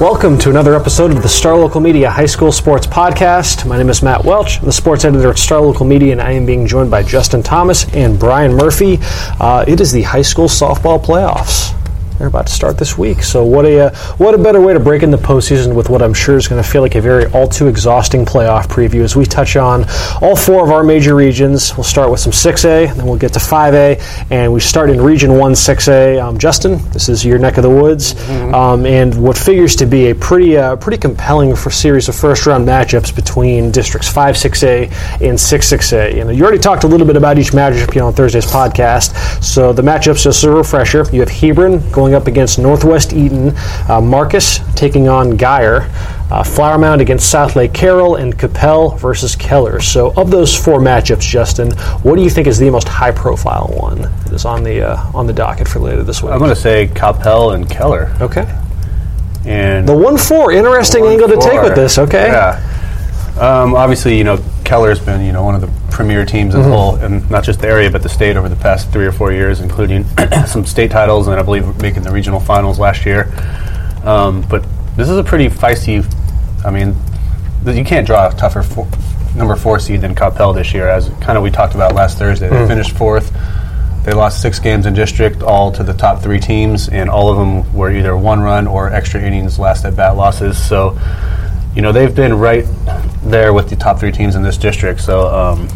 Welcome to another episode of the Star Local Media High School Sports Podcast. My name is Matt Welch, I'm the sports editor at Star Local Media, and I am being joined by Justin Thomas and Brian Murphy. Uh, it is the high school softball playoffs. They're about to start this week. So what a uh, what a better way to break in the postseason with what I'm sure is going to feel like a very all too exhausting playoff preview as we touch on all four of our major regions. We'll start with some 6A, then we'll get to 5A, and we start in Region 1 6A. Um, Justin, this is your neck of the woods, mm-hmm. um, and what figures to be a pretty uh, pretty compelling for series of first round matchups between districts 5 6A and 6 6A. You know, you already talked a little bit about each matchup you know, on Thursday's podcast. So the matchups, just a refresher, you have Hebron going going up against Northwest Eaton, uh, Marcus taking on Guyer, uh, Flower Mound against Southlake Carroll, and Coppell versus Keller. So, of those four matchups, Justin, what do you think is the most high-profile one that is on the uh, on the docket for later this week? I'm going to say Coppell and Keller. Okay. And the one four, interesting one angle four. to take with this. Okay. Yeah. Um, obviously, you know, Keller's been, you know, one of the premier teams in mm-hmm. the whole, and not just the area, but the state over the past three or four years, including some state titles, and I believe making the regional finals last year. Um, but this is a pretty feisty. I mean, you can't draw a tougher four, number four seed than Coppell this year, as kind of we talked about last Thursday. They mm. finished fourth. They lost six games in district, all to the top three teams, and all of them were either one run or extra innings, last at bat losses. So you know, they've been right there with the top three teams in this district. So um,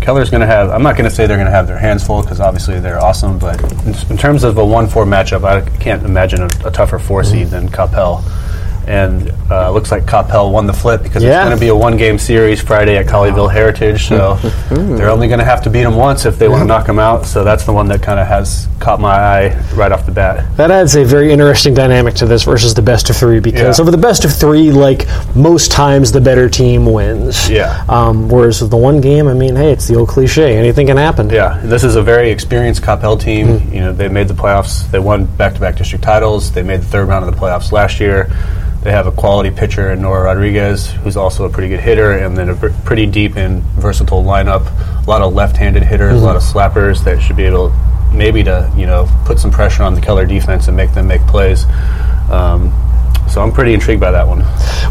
Keller's going to have, I'm not going to say they're going to have their hands full because obviously they're awesome, but in, terms of a 1 4 matchup, I can't imagine a, a tougher 4 seed mm-hmm. than Coppell and uh, looks like Coppell won the flip because yeah. it's going to be a one-game series Friday at Colleyville Heritage. So they're only going to have to beat them once if they want to knock them out. So that's the one that kind of has caught my eye right off the bat. That adds a very interesting dynamic to this versus the best of three because yeah. over the best of three, like most times, the better team wins. Yeah. Um, whereas with the one game, I mean, hey, it's the old cliche: anything can happen. Yeah. This is a very experienced Coppell team. Mm-hmm. You know, they made the playoffs. They won back-to-back district titles. They made the third round of the playoffs last year. They have a quality pitcher in Nora Rodriguez, who's also a pretty good hitter, and then a pr- pretty deep and versatile lineup. A lot of left-handed hitters, mm-hmm. a lot of slappers that should be able maybe to you know put some pressure on the Keller defense and make them make plays. Um, so I'm pretty intrigued by that one.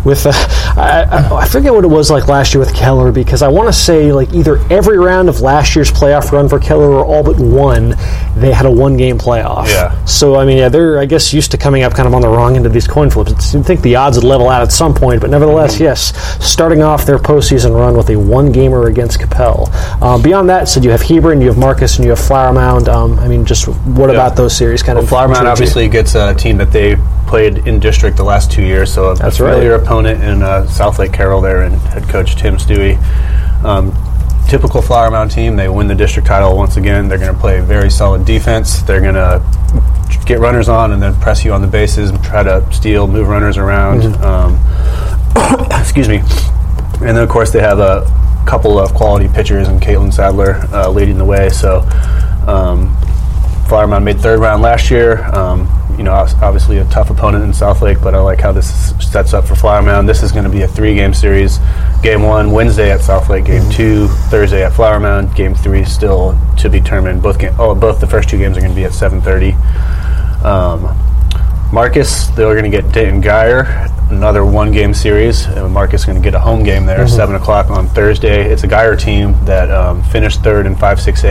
With uh, I, I, forget what it was like last year with Keller because I want to say like either every round of last year's playoff run for Keller or all but one, they had a one game playoff. Yeah. So I mean, yeah, they're I guess used to coming up kind of on the wrong end of these coin flips. You'd think the odds would level out at some point, but nevertheless, mm-hmm. yes, starting off their postseason run with a one gamer against Coppell. Um, beyond that, so you have Hebron, you have Marcus, and you have Flower Mound. Um, I mean, just what yeah. about those series? Kind well, of Flower Mound obviously gets a team that they played in district the last two years, so a That's familiar right. opponent in uh, Southlake Carroll there, and head coach Tim Stewie. Um, typical Flower Mound team. They win the district title once again. They're going to play very solid defense. They're going to get runners on and then press you on the bases, and try to steal, move runners around. Mm-hmm. Um, excuse me. And then of course they have a couple of quality pitchers and Caitlin Sadler uh, leading the way. So um, Flower Mound made third round last year. Um, you know, obviously a tough opponent in Southlake, but I like how this sets up for Flower Mound. This is going to be a three-game series. Game one Wednesday at Southlake. Game two Thursday at Flower Mound. Game three still to be determined. Both game, oh, both the first two games are going to be at 7:30. Um, Marcus, they're going to get Denton Guyer, another one-game series. And Marcus is going to get a home game there, mm-hmm. seven o'clock on Thursday. It's a Guyer team that um, finished third in five six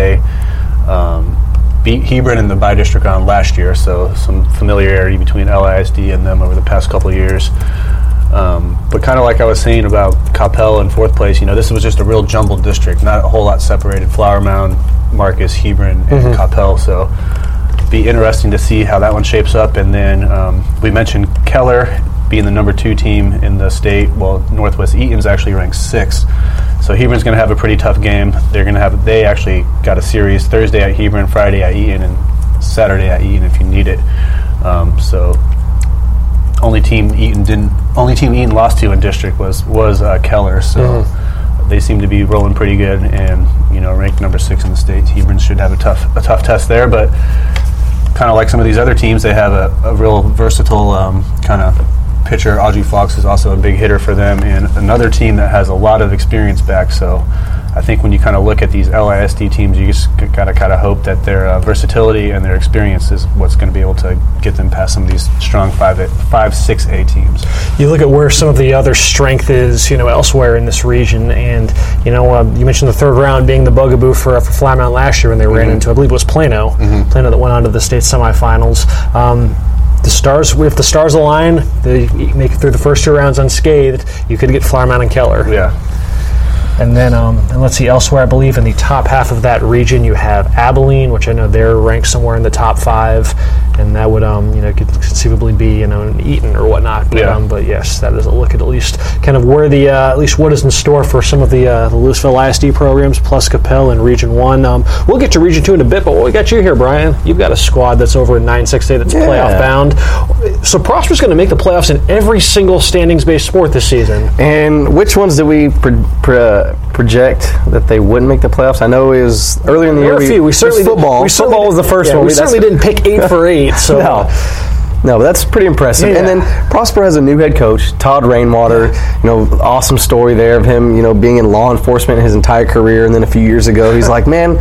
Beat Hebron in the by district round last year, so some familiarity between LISD and them over the past couple years. Um, but kind of like I was saying about Coppell in fourth place, you know, this was just a real jumbled district, not a whole lot separated. Flower Mound, Marcus, Hebron, and mm-hmm. Coppell. So be interesting to see how that one shapes up. And then um, we mentioned Keller being the number two team in the state. Well, Northwest Eaton's actually ranked sixth. So Hebron's going to have a pretty tough game. They're going to have. They actually got a series Thursday at Hebron, Friday at Eaton, and Saturday at Eaton if you need it. Um, so only team Eaton didn't. Only team Eaton lost to in district was was uh, Keller. So. Mm-hmm. They seem to be rolling pretty good, and you know, ranked number six in the state. Hebron should have a tough a tough test there, but kind of like some of these other teams, they have a, a real versatile um, kind of pitcher. Audrey Fox is also a big hitter for them, and another team that has a lot of experience back. So I think when you kind of look at these LISD teams, you just got to kind of hope that their uh, versatility and their experience is what's going to be able to get them past some of these strong five, eight, five, six A teams. You look at where some of the other strength is, you know, elsewhere in this region, and you know, uh, you mentioned the third round being the bugaboo for uh, for Flower Mound last year when they mm-hmm. ran into, I believe it was Plano, mm-hmm. Plano that went on to the state semifinals. Um, the stars, if the stars align, they make it through the first two rounds unscathed. You could get Mound and Keller. Yeah. And then, um, and let's see, elsewhere, I believe in the top half of that region, you have Abilene, which I know they're ranked somewhere in the top five, and that would, um, you know, could conceivably be, you know, an Eaton or whatnot. But, yeah. um, but yes, that is a look at at least kind of where the, uh, at least what is in store for some of the, uh, the Lewisville ISD programs, plus Coppell in Region 1. Um, we'll get to Region 2 in a bit, but what we got you here, Brian, you've got a squad that's over in 9-6A that's yeah. playoff bound. So Prosper's going to make the playoffs in every single standings-based sport this season. And which ones do we pre- pre- project that they wouldn't make the playoffs? I know it was earlier in the year. We, we certainly football. we football was the first yeah, one. We, we certainly didn't pick eight for eight. So. no. No, but that's pretty impressive. Yeah. And then Prosper has a new head coach, Todd Rainwater. You know, awesome story there of him, you know, being in law enforcement his entire career, and then a few years ago, he's like, man,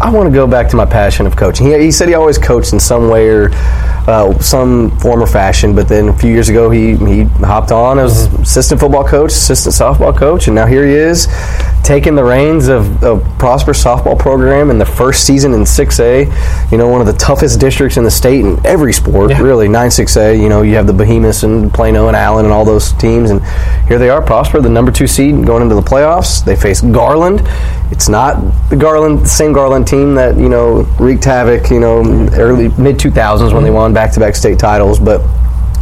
I want to go back to my passion of coaching. He, he said he always coached in some way or uh, some form or fashion, but then a few years ago he, he hopped on as mm-hmm. assistant football coach, assistant softball coach, and now here he is taking the reins of, of Prosper softball program in the first season in 6A. You know, one of the toughest districts in the state in every sport, yeah. really. 9-6A, you know, you have the Behemoths and Plano and Allen and all those teams, and here they are, Prosper, the number two seed going into the playoffs. They face Garland. It's not the Garland, the same Garland team that you know wreaked havoc, you know, early mid 2000s when they won back-to-back state titles, but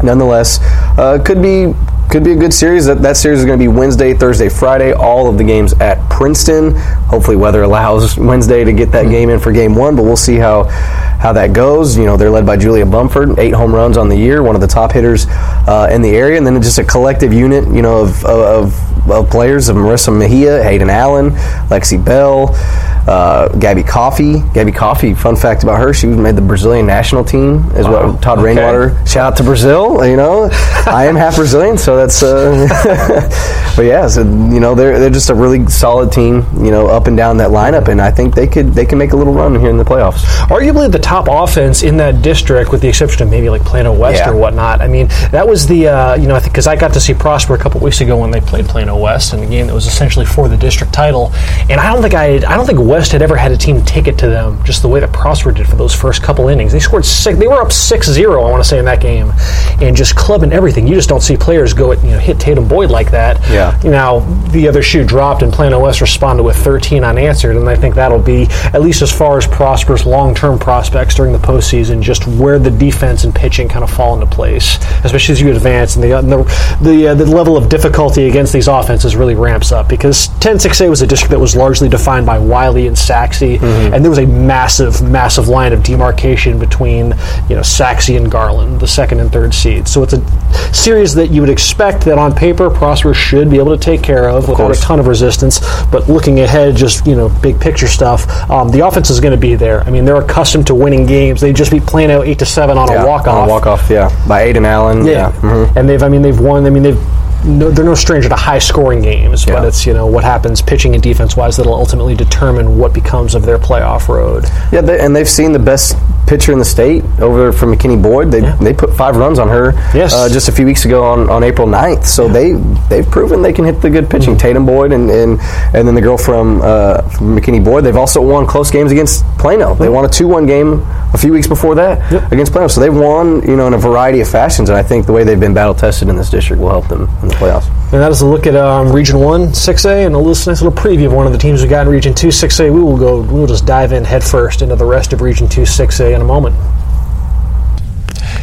nonetheless, uh, could be could be a good series. That, that series is going to be Wednesday, Thursday, Friday. All of the games at Princeton. Hopefully, weather allows Wednesday to get that game in for Game One. But we'll see how how that goes. You know, they're led by Julia Bumford, eight home runs on the year, one of the top hitters uh, in the area, and then just a collective unit. You know, of, of, of players of Marissa Mejia, Hayden Allen, Lexi Bell. Uh, Gabby Coffee. Gabby Coffee, fun fact about her, she made the Brazilian national team as wow. well. Todd okay. Rainwater, shout out to Brazil. You know, I am half Brazilian, so that's. Uh, but yeah, so you know they're they're just a really solid team. You know, up and down that lineup, and I think they could they can make a little run here in the playoffs. Arguably the top offense in that district, with the exception of maybe like Plano West yeah. or whatnot. I mean, that was the uh, you know because I, I got to see Prosper a couple weeks ago when they played Plano West in a game that was essentially for the district title, and I don't think I I don't think. West had ever had a team take it to them just the way that Prosper did for those first couple innings. They scored six. They were up 6-0, I want to say, in that game, and just clubbing everything. You just don't see players go at you know hit Tatum Boyd like that. Yeah. Now the other shoe dropped, and Plano West responded with 13 unanswered, and I think that'll be at least as far as Prosper's long-term prospects during the postseason, just where the defense and pitching kind of fall into place, especially as you advance and the and the the, uh, the level of difficulty against these offenses really ramps up because 10-6A was a district that was largely defined by Wylie and Sachse, mm-hmm. and there was a massive, massive line of demarcation between you know Sachse and Garland, the second and third seeds. So it's a series that you would expect that on paper Prosper should be able to take care of, of without a ton of resistance. But looking ahead, just you know, big picture stuff, um, the offense is going to be there. I mean, they're accustomed to winning games. They just beat Plano eight to seven on yeah, a walk off. On a walk off, yeah, by Aiden Allen. Yeah, yeah. Mm-hmm. and they've. I mean, they've won. I mean, they've no, they're no stranger to high scoring games, yeah. but it's you know what happens pitching and defense wise that'll ultimately determine what becomes of their playoff road. Yeah, they, and they've seen the best pitcher in the state over from McKinney Boyd. They, Yeah. they put five runs on her Yes. uh, just a few weeks ago on, on April 9th. So they they've proven they can hit the good pitching. Mm-hmm. Tatum Boyd and, and and then the girl from, uh, from McKinney Boyd. They've also won close games against Plano. They won a two one game a few weeks before that Mm-hmm. Yep. against Plano. So they've won you know in a variety of fashions, and I think the way they've been battle tested in this district will help them in the playoffs. And that is a look at um, Region 1, 6A, and a little, nice little preview of one of the teams we got in Region 2, 6A. We will go, we will just dive in headfirst into the rest of Region 2, 6A in a moment.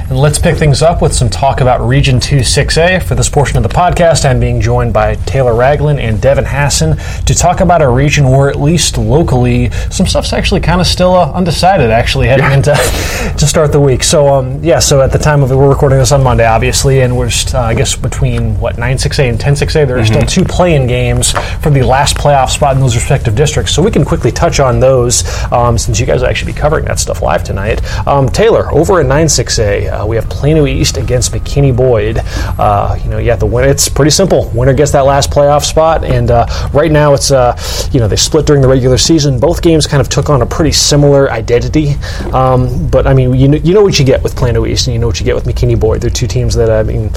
And let's pick things up with some talk about Region 2 6A. For this portion of the podcast, I'm being joined by Taylor Ragland and Devin Hassan to talk about a region where, at least locally, some stuff's actually kind of still uh, undecided, actually, heading into to start the week. So, um, yeah, so at the time of it, we're recording this on Monday, obviously, and we're, just, uh, I guess, between, what, 9 6A and 10 6A, there are still two play in games for the last playoff spot in those respective districts. So we can quickly touch on those um, since you guys will actually be covering that stuff live tonight. Um, Taylor, over at 9 6A, uh, we have Plano East against McKinney Boyd. Uh, you know, yeah, the winner. It's pretty simple. Winner gets that last playoff spot, and uh, right now it's uh, you know they split during the regular season. Both games kind of took on a pretty similar identity, um, but I mean, you know, you know what you get with Plano East, and you know what you get with McKinney Boyd. They're two teams that I mean,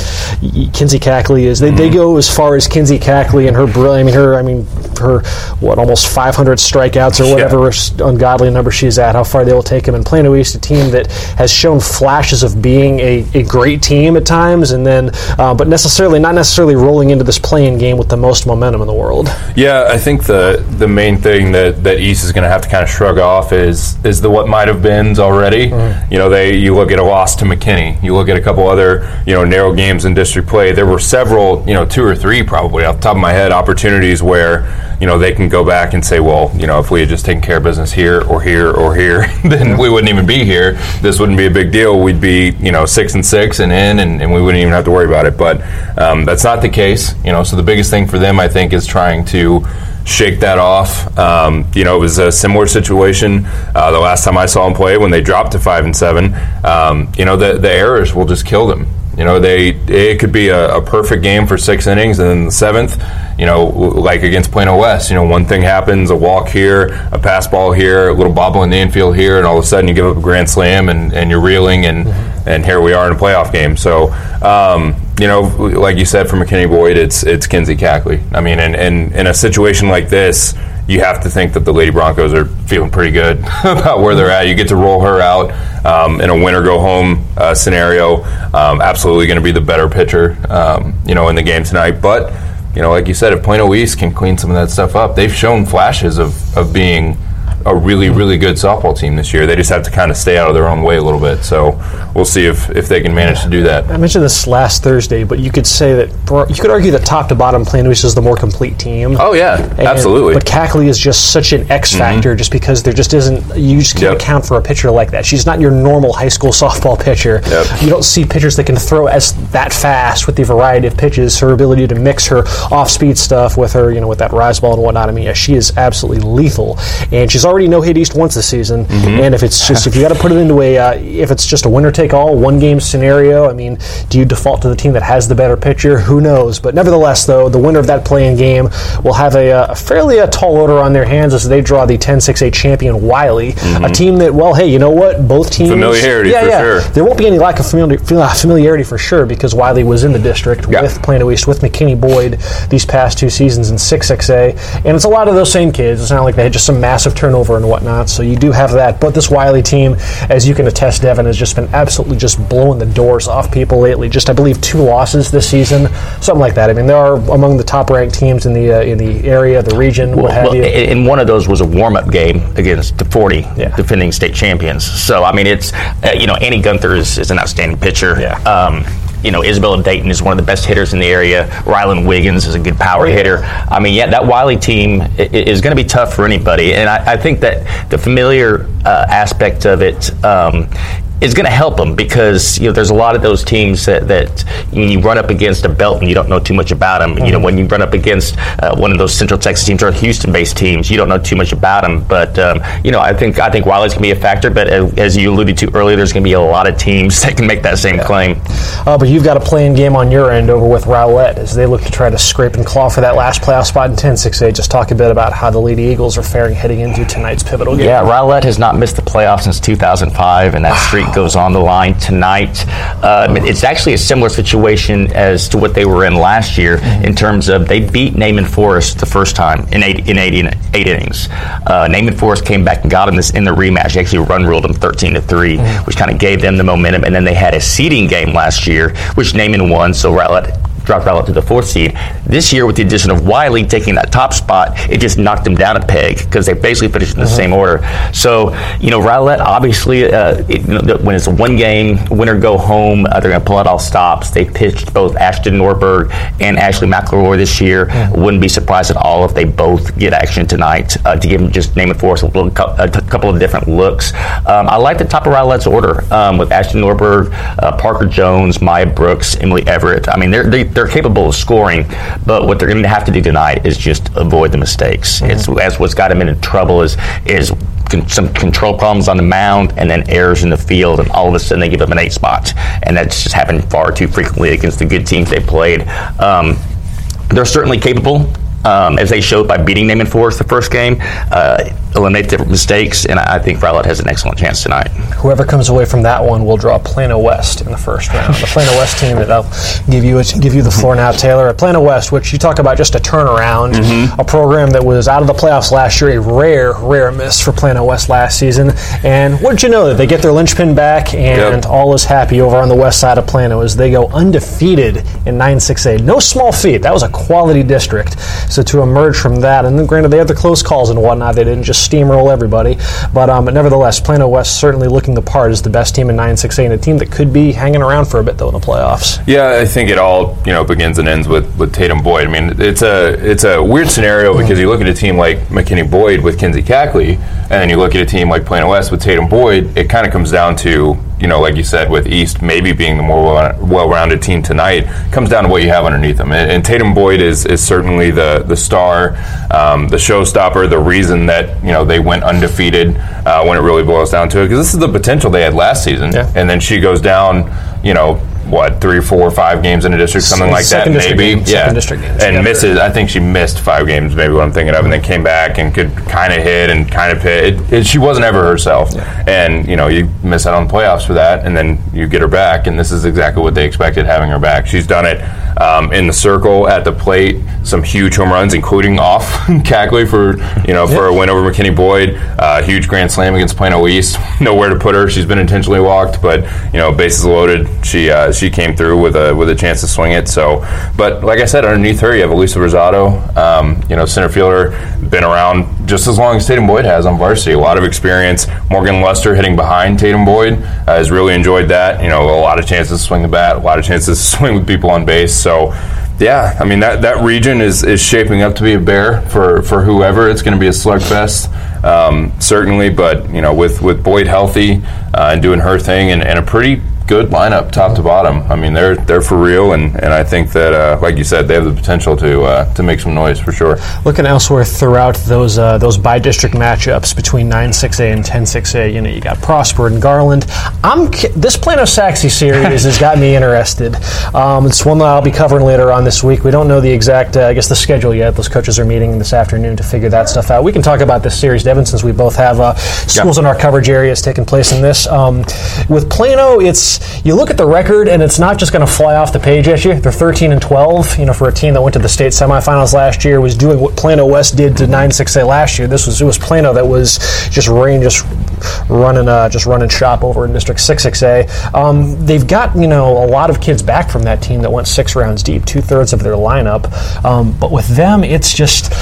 Kinsey Cackley is. They, they go as far as Kinsey Cackley and her brilliant. I mean, her. I mean, her what almost 500 strikeouts or whatever ungodly number she's at. How far they will take him. And Plano East, a team that has shown flashes of being a, a great team at times, and then uh, but necessarily not necessarily rolling into this playing game with the most momentum in the world. Yeah, I think the the main thing that, that East is going to have to kind of shrug off is is the what might have beens already. You know, they you look at a loss to McKinney, you look at a couple other you know narrow games in district play. There were several, you know, two or three probably off the top of my head opportunities where you know they can go back and say, well, you know, if we had just taken care of business here or here or here, then we wouldn't even be here. This wouldn't be a big deal. We'd be you know six and six and in, and, and we wouldn't even have to worry about it. But um, that's not the case. You know, so the biggest thing for them, I think, is trying to shake that off. Um, you know, it was a similar situation uh, the last time I saw them play when they dropped to five and seven. Um, you know, the the errors will just kill them. You know, they it could be a, a perfect game for six innings, and then the seventh, you know, like against Plano West, you know, one thing happens, a walk here, a pass ball here, a little bobble in the infield here, and all of a sudden you give up a grand slam, and, and you're reeling, and and here we are in a playoff game. So, um, you know, like you said, for McKinney Boyd, it's it's Kinsey Cackley. I mean, and, and in a situation like this, you have to think that the Lady Broncos are feeling pretty good about where they're at. You get to roll her out um, in a win or go home uh, scenario. Um, absolutely going to be the better pitcher, um, you know, in the game tonight. But you know, like you said, if Plano East can clean some of that stuff up, they've shown flashes of, of being a really, really good softball team this year. They just have to kind of stay out of their own way a little bit. So we'll see if, if they can manage to do that. I mentioned this last Thursday, but you could say that for, you could argue that top to bottom, East is the more complete team. Oh yeah, And- absolutely. But Cackley is just such an X mm-hmm. factor, just because there just isn't. You just can't Yep. account for a pitcher like that. She's not your normal high school softball pitcher. Yep. You don't see pitchers that can throw as that fast with the variety of pitches. Her ability to mix her off-speed stuff with her, you know, with that rise ball and whatnot. I mean, yeah, she is absolutely lethal, and she's already no hit East once this season. Mm-hmm. And if it's just if you got to put it into a uh, if it's just a winner take all one game scenario, I mean, do you default to the team that has the better pitcher? Who knows? But nevertheless, though, the winner of that playing game will have a, uh, a fairly uh, tall order on their hands as they draw the 10-6A champion Wylie, a team that, well, hey, you know what? Both teams Mm-hmm. Familiarity yeah, for yeah. sure. There won't be any lack of famili- familiarity for sure because Wylie was in the district Yeah. with Plano East with McKinney Boyd these past two seasons in 6XA, and it's a lot of those same kids. It's not like they had just some massive turnover and whatnot. So you do have that, but this Wylie team, as you can attest, Devin, has just been absolutely just blowing the doors off people lately. Just I believe two losses this season, something like that. I mean, they are among the top ranked teams in the uh, in the area, the region, what have well, you. and one of those was a warm-up game against the 40 Yeah. defending state champions. So I mean, it's uh, you know Annie Gunther is, is an outstanding pitcher. Yeah. Um, you know Isabella Dayton is one of the best hitters in the area. Rylan Wiggins is a good power hitter. I mean, yeah, that Wylie team is going to be tough for anybody, and I, I think that the familiar uh, aspect of it. Um, is going to help them because you know there's a lot of those teams that, that you run up against a belt and you don't know too much about them. Mm-hmm. You know when you run up against uh, one of those Central Texas teams or Houston-based teams, you don't know too much about them. But um, you know I think I think Wylie's going to be a factor. But as, as you alluded to earlier, there's going to be a lot of teams that can make that same yeah. claim. Uh, but you've got a playing game on your end over with Rowlett as they look to try to scrape and claw for that last playoff spot in 10-6A. Just talk a bit about how the Lady Eagles are faring heading into tonight's pivotal game. Yeah, Rowlett has not missed the playoffs since 2005, and that streak goes on the line tonight. Uh, it's actually a similar situation as to what they were in last year mm-hmm. in terms of they beat Naaman Forest the first time in eight in eight, eight innings. Uh, Naaman Forest came back and got him this in the rematch. They actually run ruled them 13 to 3, mm-hmm. which kind of gave them the momentum. And then they had a seeding game last year, which Naaman won. So Rowlett dropped Rowlett to the fourth seed. This year, with the addition of Wylie taking that top spot, it just knocked them down a peg because they basically finished in the uh-huh. same order. So, you know, Rowlett, obviously, uh, it, you know, when it's a one game, winner go home, uh, they're going to pull out all stops. They pitched both Ashton Norberg and Ashley McElroy this year. Uh-huh. Wouldn't be surprised at all if they both get action tonight uh, to give them just name it for us a, little, a couple of different looks. Um, I like the top of Rowlett's order um, with Ashton Norberg, uh, Parker Jones, Maya Brooks, Emily Everett. I mean, they're, they, they're capable of scoring, but what they're going to have to do tonight is just avoid the mistakes. Mm-hmm. It's as what's got them into trouble is is con- some control problems on the mound and then errors in the field, and all of a sudden they give up an eight spot, and that's just happened far too frequently against the good teams they played. Um, they're certainly capable um, as they showed by beating Naaman Forest the first game, uh, eliminate the mistakes, and I think Rowlett has an excellent chance tonight. Whoever comes away from that one will draw Plano West in the first round. the Plano West team that I'll give you give you the floor now, Taylor. At Plano West, which you talk about just a turnaround, mm-hmm. a program that was out of the playoffs last year, a rare, rare miss for Plano West last season. And what did you know that they get their linchpin back, and yep. all is happy over on the west side of Plano as they go undefeated in 9-6A. No small feat. That was a quality district. So to emerge from that, and then granted they had the close calls and whatnot, they didn't just steamroll everybody, but um, but nevertheless, Plano West certainly looking the part as the best team in 9-6A and a team that could be hanging around for a bit though in the playoffs. Yeah, I think it all you know begins and ends with, with Tatum Boyd. I mean, it's a it's a weird scenario because you look at a team like McKinney Boyd with Kinsey Cackley, and then you look at a team like Plano West with Tatum Boyd. It kind of comes down to you know, like you said, with East maybe being the more well-rounded team tonight, comes down to what you have underneath them. And, and Tatum Boyd is, is certainly the the star, um, the showstopper, the reason that you know they went undefeated uh, when it really boils down to it. Because this is the potential they had last season, yeah. and then she goes down, you know, what three, four, five games in a district, something like that, maybe. Game, yeah, district games. and misses. I think she missed five games, maybe what I'm thinking of, and then came back and could kind of hit and kind of hit. It, it, she wasn't ever herself, yeah. and you know you miss out on the playoffs for that, and then you get her back, and this is exactly what they expected having her back. She's done it um, in the circle at the plate, some huge home runs, including off Cackley for you know for a win over McKinney Boyd, uh, huge grand slam against Plano East. Nowhere to put her. She's been intentionally walked, but you know bases loaded. She uh, she came through with a with a chance to swing it. So, but like I said, underneath her you have Elisa Rosado, um, you know, center fielder, been around just as long as Tatum Boyd has on varsity. A lot of experience. Morgan Lester hitting behind Tatum Boyd uh, has really enjoyed that. You know, a lot of chances to swing the bat, a lot of chances to swing with people on base. So. Yeah, I mean that, that region is, is shaping up to be a bear for, for whoever. It's going to be a slugfest, um, certainly. But you know, with, with Boyd healthy uh, and doing her thing, and, and a pretty good lineup, top to bottom. I mean, they're they're for real, and, and I think that, uh, like you said, they have the potential to uh, to make some noise for sure. Looking elsewhere throughout those uh, those by district matchups between 9-6A and 10-6A, you know, you got Prosper and Garland. I'm this Plano Sachse series has got me interested. Um, it's one that I'll be covering later on this week. We don't know the exact, uh, I guess, the schedule yet. Those coaches are meeting this afternoon to figure that stuff out. We can talk about this series, Devin, since we both have uh, schools in our coverage areas taking place in this. Um, with Plano, it's you look at the record and it's not just going to fly off the page at you. They're 13 and 12. You know, for a team that went to the state semifinals last year, was doing what Plano West did to 9-6A last year. This was it was Plano that was just rain, just running, uh, just running shop over in District 6-6A. Um, they've got you know a lot of kids back from that team that went six rounds deep, two thirds of their lineup. Um, but with them, it's just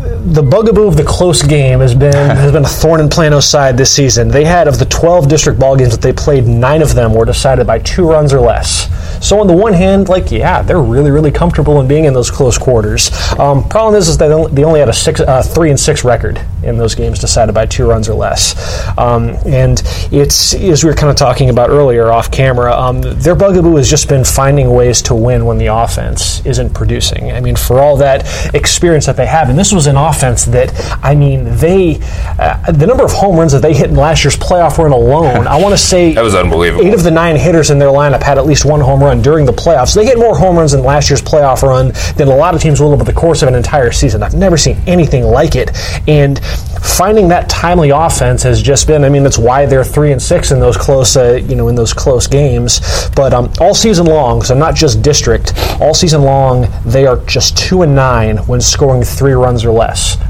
the bugaboo of the close game has been has been a thorn in Plano's side this season. They had of the 12 district ball games that they played, nine of them were decided by two runs or less. So on the one hand, like yeah, they're really really comfortable in being in those close quarters. Um, problem is, is that they only had a six, uh, three and six record in those games decided by two runs or less. Um, and it's as we were kind of talking about earlier off camera, um, their bugaboo has just been finding ways to win when the offense isn't producing. I mean, for all that experience that they have, and this was an offense that I mean, they uh, the number of home runs that they hit in last year's playoff run alone, I want to say that was unbelievable. Eight of the nine hitters in their lineup had at least one home run during the playoffs. They hit more home runs in last year's playoff run than a lot of teams will over the course of an entire season. I've never seen anything like it, and finding that timely offense has just been. I mean, that's why they're three and six in those close, uh, you know, in those close games. But um, all season long, so not just district, all season long, they are just two and nine when scoring three runs or less,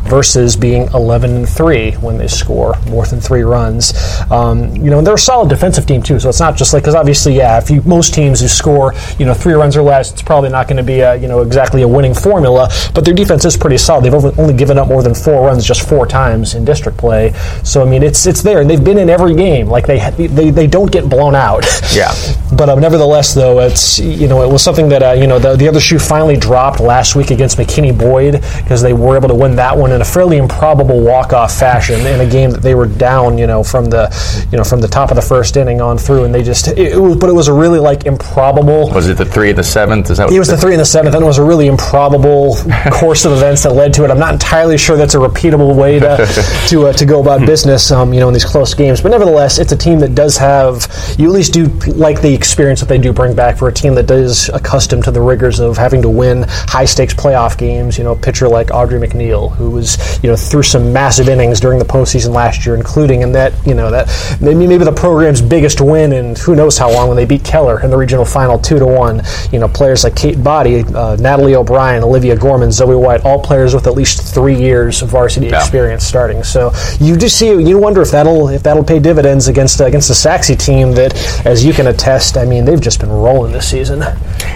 versus being eleven and three when they score more than three runs. Um, you know, and they're a solid defensive team too. So it's not just like because obviously, yeah, if you most teams who score, you know, three runs or less, it's probably not going to be a, you know exactly a winning formula. But their defense is pretty solid. They've only given up more than four runs just four times in district play. So I mean, it's it's there, and they've been in every game. Like they they, they don't get blown out. Yeah. but um, nevertheless, though, it's you know it was something that uh, you know the, the other shoe finally dropped last week against McKinney Boyd because they were able to win that one in a fairly improbable walk off fashion in a game that they were down you know from the you know from the top of the first inning on through, and they just it, it was but it was a really like improbable. Was it the three and the seventh? Is that it was the three and the seventh, and it was a really improbable course of events that led to it. I'm not entirely sure that's a repeatable way to to, uh, to go about business, um, you know, in these close games. But nevertheless, it's a team that does have you at least do like the experience that they do bring back for a team that is accustomed to the rigors of having to win high stakes playoff games. You know, a pitcher like Audrey McNeil, who was you know through some massive innings during the postseason last year, including in that you know that maybe maybe the program's biggest win in who knows how long when they beat Keller in the regional final two to one. You know, players like Kate Body, uh, Natalie O'Brien, Olivia Gorman, Zoe White, all players with at least three years of varsity yeah. experience starting. So you just see, you wonder if that'll if that'll pay dividends against uh, against the Sachse team that, as you can attest, I mean they've just been rolling this season.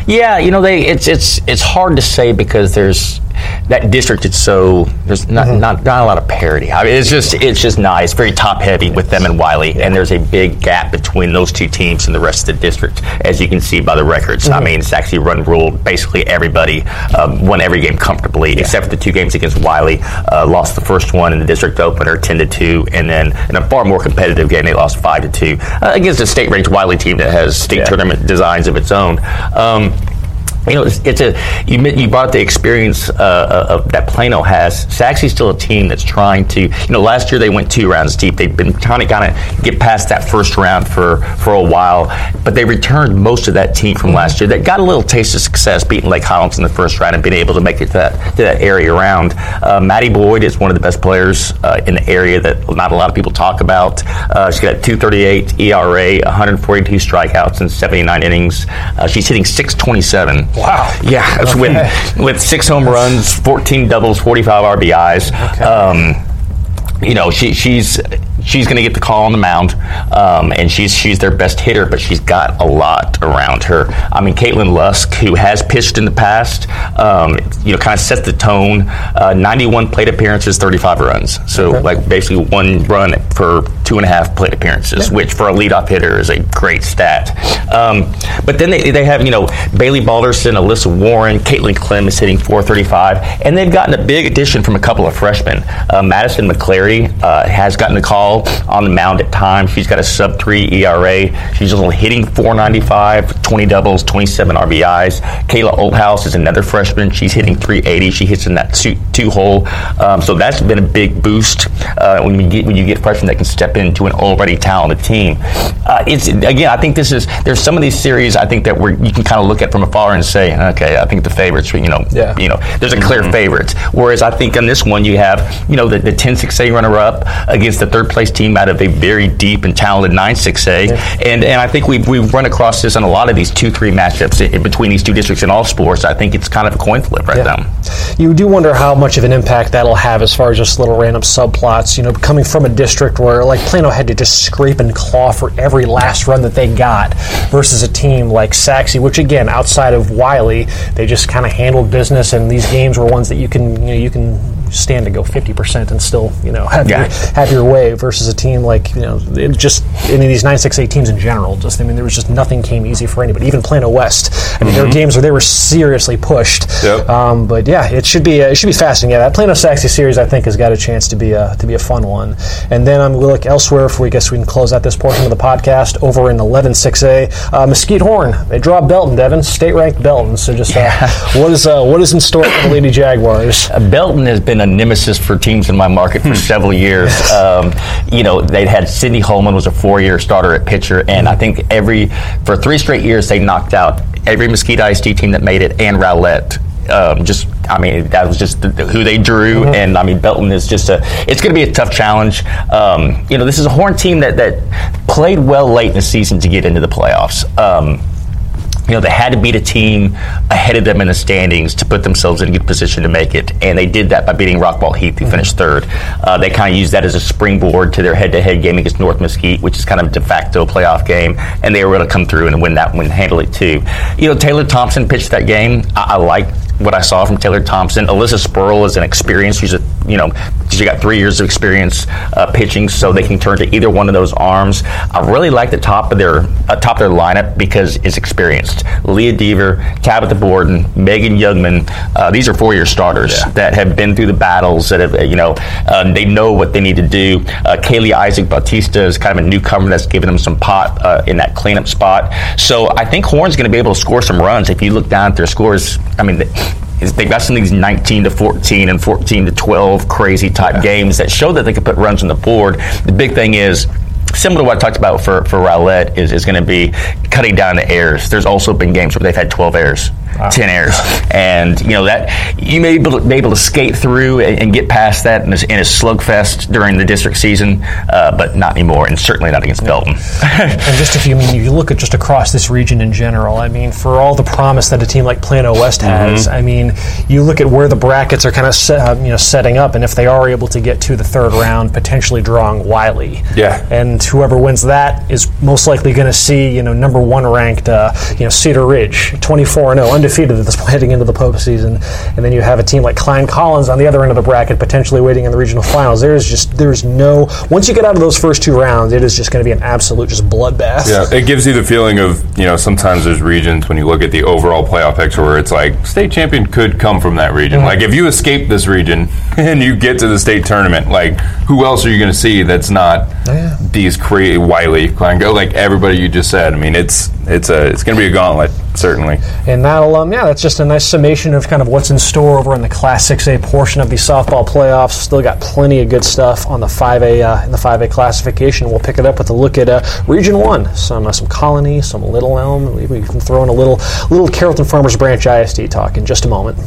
Yeah, you know they it's it's it's hard to say because there's that district it's so there's not, mm-hmm. not not a lot of parity. I mean, it's just it's just nice, very top heavy with them and Wylie, and there's a big gap between those two teams and the rest of the district, as you can see by the records. Mm-hmm. I mean, Sachse run ruled basically everybody um, won every game comfortably, yeah. except for the two games against Wylie. Uh, lost the first one in the district opener, ten to two, and then in a far more competitive game, they lost five to two uh, against a state-ranked Wylie team that has state yeah. tournament designs of its own. Um, you know, it's, it's, a you you brought the experience uh, uh, of that Plano has. Sachse's still a team that's trying to. You know, last year they went two rounds deep. They've been trying to kind of get past that first round for for a while, but they returned most of that team from last year. That got a little taste of success, beating Lake Highlands in the first round and being able to make it to that, to that area round. Uh, Maddie Boyd is one of the best players uh, in the area that not a lot of people talk about. Uh, she's got 238 ERA, 142 strikeouts in 79 innings. Uh, she's hitting 627. Wow. Yeah, okay. with with six home runs, 14 doubles, 45 RBIs. Okay. Um, you know, she, she's she's going to get the call on the mound, um, and she's she's their best hitter, but she's got a lot around her. I mean, Caitlin Lusk, who has pitched in the past, um, you know, kind of set the tone. Uh, 91 plate appearances, 35 runs. So, okay. like, basically one run for two and a half plate appearances, yeah. which for a leadoff hitter is a great stat. Um, but then they, they have, you know, Bailey Balderson, Alyssa Warren, Caitlin Clem is hitting 435, and they've gotten a big addition from a couple of freshmen. Uh, Madison McClary uh, has gotten a call on the mound at times. She's got a sub three ERA. She's only hitting 495, 20 doubles, 27 RBIs. Kayla Oldhouse is another freshman. She's hitting 380. She hits in that two, two hole. Um, so that's been a big boost uh, when you get when you get freshmen that can step into an already talented team. Uh, it's again, I think this is there's some of these series I think that we you can kind of look at from afar and say, okay, I think the favorites, you know, yeah. you know, there's a clear mm-hmm. favorites. Whereas I think on this one you have, you know, the, the 10-6A runner-up against the third-place team out of a very deep and talented 9-6A, yeah. and and I think we've we've run across this in a lot of these two-three matchups in, between these two districts in all sports. I think it's kind of a coin flip right yeah. now. You do wonder how much of an impact that'll have as far as just little random subplots. You know, coming from a district where like Plano had to just scrape and claw for every last run that they got, versus a team like Sachse, which again, outside of Wylie, they just kind of handled business, and these games were ones that you can you know you can stand to go 50% and still, you know, have, Yeah. your, have your way versus a team like, you know, it just any of these 968 teams in general. Just, I mean, there was just nothing came easy for anybody. Even Plano West. I mean, there were games where they were seriously pushed. Yep. Um, but yeah, it should be uh, it should be fascinating. Yeah, that Plano Sachse series I think has got a chance to be a to be a fun one. And then I'm um, we'll look elsewhere for we guess we can close out this portion of the podcast over in 11-6A uh, Mesquite Horn. They draw Belton, Devin, state ranked Belton. So just uh, what is uh, what is in store for the Lady Jaguars? Belton has been a nemesis for teams in my market for several years. Um, you know, they had Sydney Holman was a four-year starter at pitcher, and I think every for three straight years they knocked out every Mesquite ISD team that made it and Rowlett. Um, just, I mean, that was just the, the- who they drew, and I mean, Belton is just a. It's going to be a tough challenge. Um, you know, this is a Horn team that that played well late in the season to get into the playoffs. Um, you know, they had to beat a team ahead of them in the standings to put themselves in a good position to make it, and they did that by beating Rockwall Heath, who finished third. Uh, they kind of used that as a springboard to their head-to-head game against North Mesquite, which is kind of a de facto playoff game, and they were able to come through and win that one handily too. You know, Taylor Thompson pitched that game. I, I like what I saw from Taylor Thompson. Alyssa Spurl is an experienced. She's a you know she got three years of experience uh, pitching, so they can turn to either one of those arms. I really like the top of their uh, top of their lineup because it's Leah Deaver, Tabitha Borden, Megan Youngman. Uh, these are four-year starters that have been through the battles. That have uh, you know uh, they know what they need to do. Uh, Kaylee Isaac Bautista is kind of a newcomer that's given them some pot uh, in that cleanup spot. So I think Horn's going to be able to score some runs. If you look down at their scores, I mean. is They've got some of these 19 to 14 and 14 to 12 crazy type games that show that they can put runs on the board. The big thing is, similar to what I talked about for, for Rowlett, is, is going to be cutting down the errors. There's also been games where they've had 12 errors. 10 errors, and you know that you may be able to, be able to skate through and, and get past that in a, in a slugfest during the district season, uh, but not anymore, and certainly not against Belton. And just if you I mean you look at just across this region in general, I mean, for all the promise that a team like Plano West has, I mean, you look at where the brackets are kind of set, uh, you know setting up, and if they are able to get to the third round, potentially drawing Wylie, Yeah. and whoever wins that is most likely going to see you know number one ranked uh, you know Cedar Ridge, twenty four and zero, undefeated at this point heading into the postseason, and then you have a team like Klein Collins on the other end of the bracket, potentially waiting in the regional finals. There's just there's no once you get out of those first two rounds, it is just going to be an absolute just bloodbath. Yeah, it gives you the feeling of, you know, sometimes there's regions when you look at the overall playoff picture where it's like state champion could come from that region. Mm-hmm. Like if you escape this region and you get to the state tournament, like who else are you going to see that's not oh, yeah. these crazy Wylie, Klein, go like everybody you just said. I mean, it's it's a it's going to be a gauntlet certainly. And that'll, um, yeah, that's just a nice summation of kind of what's in store over in the Class 6A portion of the softball playoffs. Still got plenty of good stuff on the 5A uh, in the 5A classification. We'll pick it up with a look at uh, Region One, some uh, some Colony, some Little Elm. We we can throw in a little little Carrollton Farmers Branch ISD talk in just a moment.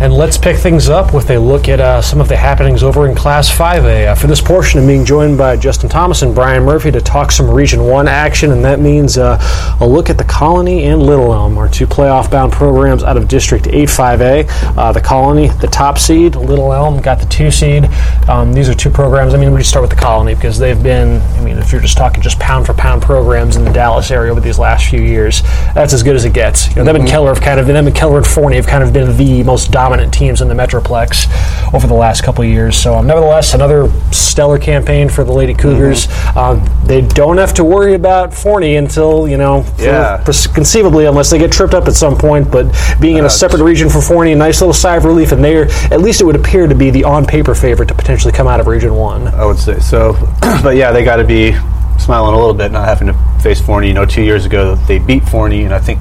And let's pick things up with a look at uh, some of the happenings over in Class 5A. Uh, for this portion, I'm being joined by Justin Thomas and Brian Murphy to talk some Region 1 action, and that means uh, a look at the Colony and Little Elm, our two playoff bound programs out of District 8-5A. Uh, the Colony, the top seed, Little Elm got the two seed. Um, these are two programs. I mean, we just start with the Colony because they've been, I mean, if you're just talking just pound for pound programs in the Dallas area over these last few years, that's as good as it gets. You know, them and Keller have kind of, them and Keller and Forney have kind of been the most dominant teams in the Metroplex over the last couple of years. So, um, nevertheless, another stellar campaign for the Lady Cougars. Um, they don't have to worry about Forney until you know, Yeah. conceivably, unless they get tripped up at some point. But being in a separate region for Forney, a nice little sigh of relief, and they're at least it would appear to be the on-paper favorite to potentially come out of Region One. I would say so. but yeah, they got to be smiling a little bit, not having to face Forney. You know, two years ago they beat Forney, and I think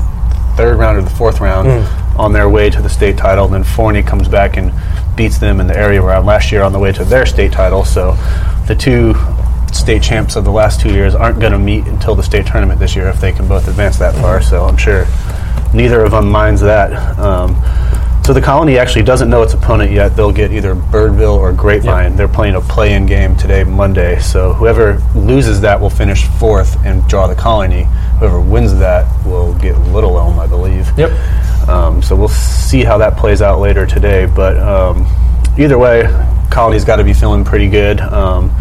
third round or the fourth round on their way to the state title. And then Forney comes back and beats them in the area round last year on the way to their state title. So the two state champs of the last two years aren't going to meet until the state tournament this year if they can both advance that far. So I'm sure neither of them minds that. Um, so the colony actually doesn't know its opponent yet. They'll get either Birdville or Grapevine. They're playing a play-in game today, Monday. So whoever loses that will finish fourth and draw the colony. Whoever wins that will get Little Elm, I believe. Yep. Um, so we'll see how that plays out later today. But um, either way, Colony's got to be feeling pretty good. Um,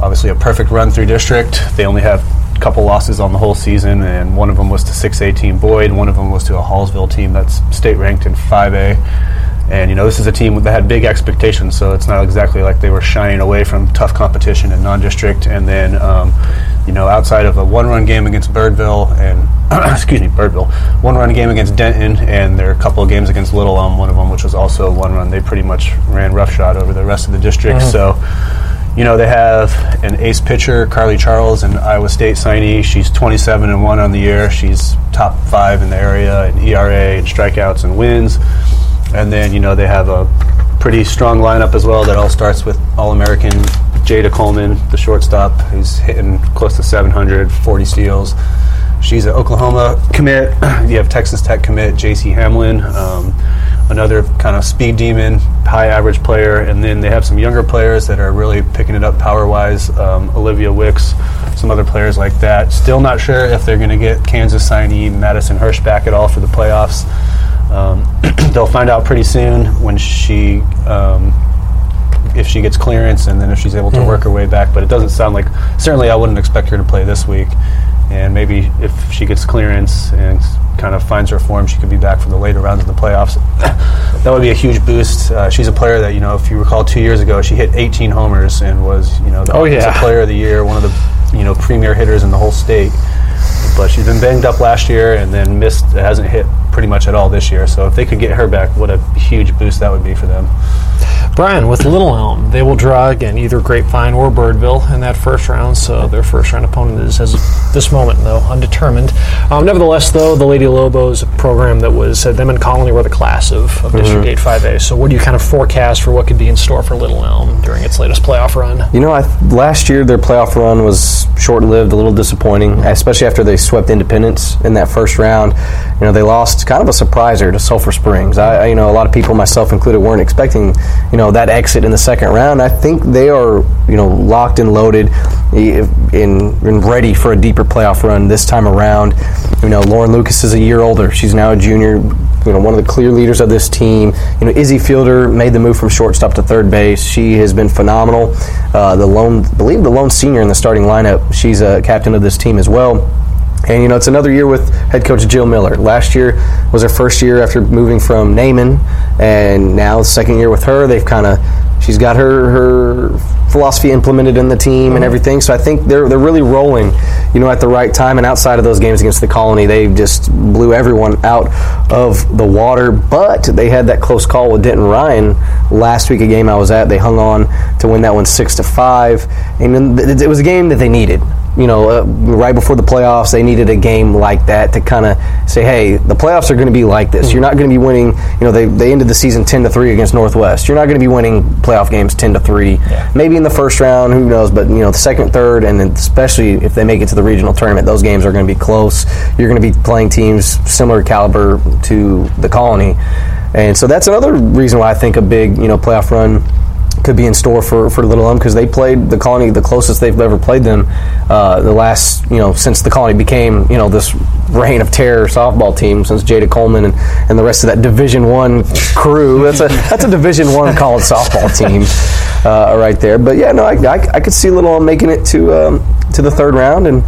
obviously, a perfect run through district. They only have a couple losses on the whole season, and one of them was to 6A team Boyd. One of them was to a Hallsville team that's state ranked in 5A. And you know, this is a team that had big expectations, so it's not exactly like they were shying away from tough competition in non-district. And then, um, you know, outside of a one-run game against Birdville and excuse me, Birdville, one-run game against Denton, and their couple of games against Little Elm, one of them which was also one-run, they pretty much ran roughshod over the rest of the district. Mm-hmm. So you know, they have an ace pitcher, Carly Charles, an Iowa State signee. She's 27 and 1 on the year. She's top five in the area in ERA and strikeouts and wins. And then, you know, they have a pretty strong lineup as well that all starts with All American Jayda Coleman, the shortstop, who's hitting close to 700, 40 steals. She's an Oklahoma commit. You have Texas Tech commit, J.C. Hamlin. Um, another kind of speed demon, high average player, and then they have some younger players that are really picking it up power wise. Um, Olivia Wicks, some other players like that. Still not sure if they're going to get Kansas signee Madison Hirsch back at all for the playoffs. Um, they'll find out pretty soon when she. Um, if she gets clearance and then if she's able to work her way back, but it doesn't sound like. Certainly, I wouldn't expect her to play this week and maybe if she gets clearance and kind of finds her form, she could be back for the later rounds of the playoffs. that would be a huge boost. Uh, she's a player that you know, if you recall, two years ago, she hit 18 homers and was you know the Oh, yeah. player of the year, one of the you know premier hitters in the whole state. But she's been banged up last year and then missed. Hasn't hit pretty much at all this year. So if they could get her back, what a huge boost that would be for them. Brian, with Little Elm, they will draw again either Grapevine or Birdville in that first round. So their first round opponent is, as this moment, though, undetermined. Um, nevertheless, though, the Lady Lobos program that was uh, them and Colony were the class of, of District 8 5A. So what do you kind of forecast for what could be in store for Little Elm during its latest playoff run? You know, I, last year their playoff run was short-lived, a little disappointing, especially after they swept Independence in that first round. You know, they lost kind of a surpriser to Sulphur Springs. I, I- you know, a lot of people, myself included, weren't expecting, you know, that exit in the second round. I think they are, you know, locked and loaded, in, and ready for a deeper playoff run this time around. You know, Lauren Lucas is a year older. She's now a junior. You know, one of the clear leaders of this team. You know, Izzy Fielder made the move from shortstop to third base. She has been phenomenal. Uh, the lone, I believe, the lone senior in the starting lineup. She's a captain of this team as well. And you know, it's another year with head coach Jill Miller. Last year was her first year after moving from Naaman, and now the second year with her. They've kind of she's got her her philosophy implemented in the team and mm-hmm. everything. So I think they're they're really rolling, you know, at the right time. And outside of those games against the Colony, they just blew everyone out of the water. But they had that close call with Denton Ryan last week. A game I was at, they hung on to win that one six to five, and it was a game that they needed you know, uh, right before the playoffs, they needed a game like that to kind of say, hey, the playoffs are going to be like this. You're not going to be winning. You know, they, they ended the season 10 to three against Northwest. You're not going to be winning playoff games 10 to three. Maybe in the first round, who knows? But you know, the second, third, and especially if they make it to the regional tournament, those games are going to be close. You're going to be playing teams similar caliber to the Colony, and so that's another reason why I think a big you know playoff run could be in store for, for Little Elm because they played the Colony the closest they've ever played them uh, the last you know since the Colony became you know this reign of terror softball team since Jayda Coleman and, and the rest of that Division One crew. That's a that's a Division One college softball team uh, right there. But yeah, no, I, I, I could see Little Elm making it to um, to the third round, and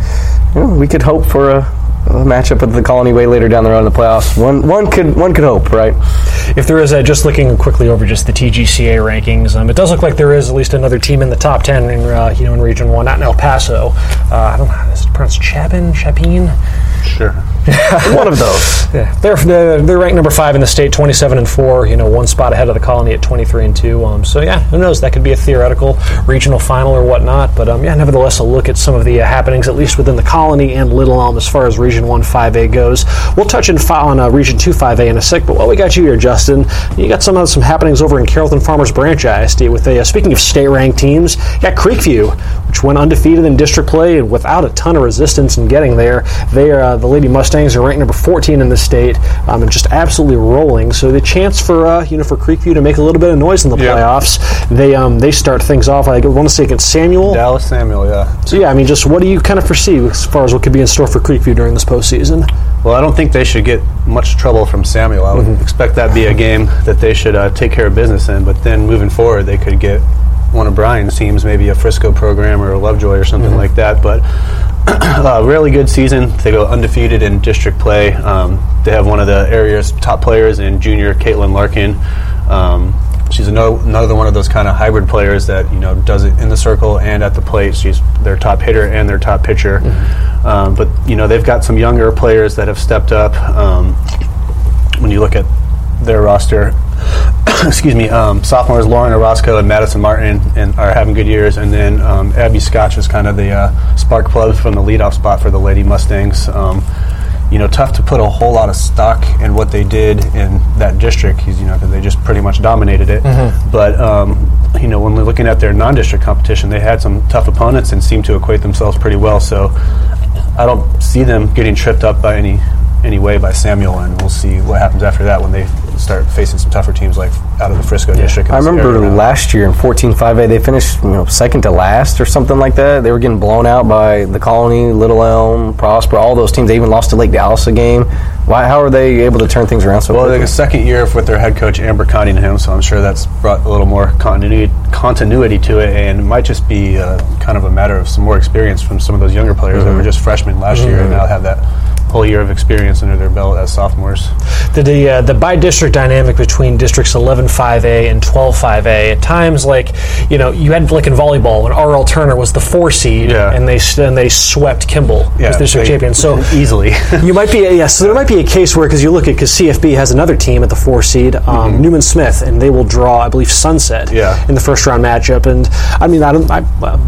you know, we could hope for a, a matchup with the Colony way later down the road in the playoffs. One one could one could hope, right? If there is a, just looking quickly over just the TGCA rankings, um, it does look like there is at least another team in the top ten in uh, you know in Region One, not in El Paso. Uh, I don't know, is it pronounced Chabin, Chapin? Sure. One of those. Yeah, they're, they're ranked number five in the state, twenty-seven and four. You know, one spot ahead of the Colony at twenty-three and two. Um, so yeah, who knows? That could be a theoretical regional final or whatnot. But um, yeah, nevertheless, a look at some of the uh, happenings, at least within the Colony and Little Elm, as far as Region One Five A goes. We'll touch in fi- on uh, Region Two Five A in a sec. But while we got you here, Justin, you got some uh, some happenings over in Carrollton Farmers Branch ISD with a uh, speaking of state-ranked teams, you got Creekview, went undefeated in district play and without a ton of resistance in getting there. They are uh, the Lady Mustangs are ranked number 14 in the state um, and just absolutely rolling. So the chance for uh, you know for Creekview to make a little bit of noise in the Yeah. playoffs, they um, they start things off. I want to say against Samuel. Dallas Samuel, yeah. So yeah, I mean, just what do you kind of foresee as far as what could be in store for Creekview during this postseason? Well, I don't think they should get much trouble from Samuel. I would expect that be a game that they should uh, take care of business in. But then moving forward, they could get one of Brian's teams, maybe a Frisco program or a Lovejoy or something like that. But uh, really good season. They go undefeated in district play. Um, they have one of the area's top players in junior Caitlin Larkin. Um, she's another, another one of those kind of hybrid players that you know does it in the circle and at the plate. She's their top hitter and their top pitcher. Um, but you know they've got some younger players that have stepped up. Um, when you look at their roster, excuse me, um, sophomores Lauren Orozco and Madison Martin and are having good years, and then um, Abby Scotch is kind of the uh, spark plug from the leadoff spot for the Lady Mustangs. Um, you know, tough to put a whole lot of stock in what they did in that district, you know, because they just pretty much dominated it. But um, you know, when we're looking at their non-district competition, they had some tough opponents and seemed to equate themselves pretty well. So I don't see them getting tripped up by any any way by Samuel, and we'll see what happens after that when they start facing some tougher teams like out of the Frisco district. I remember last year in 14 5A, they finished you know second to last or something like that. They were getting blown out by the Colony, Little Elm, Prosper, all those teams. They even lost to Lake Dallas a game. Why? How are they able to turn things around so Well, quickly? like a second year with their head coach Amber Cunningham, so I'm sure that's brought a little more continuity continuity to it, and it might just be uh, kind of a matter of some more experience from some of those younger players that were just freshmen last year and now have that whole year of experience under their belt as sophomores. the the, uh, the bi-district dynamic between districts 11-5A and 12-5A at times like you know you had like in volleyball when RL Turner was the four seed Yeah. and they and they swept Kimball as district they- champion so easily. you might be yeah so there might be a case where because you look at because CFB has another team at the four seed um, Newman Smith and they will draw I believe Sunset Mm-hmm. Yeah. in the first round matchup and I mean I don't I,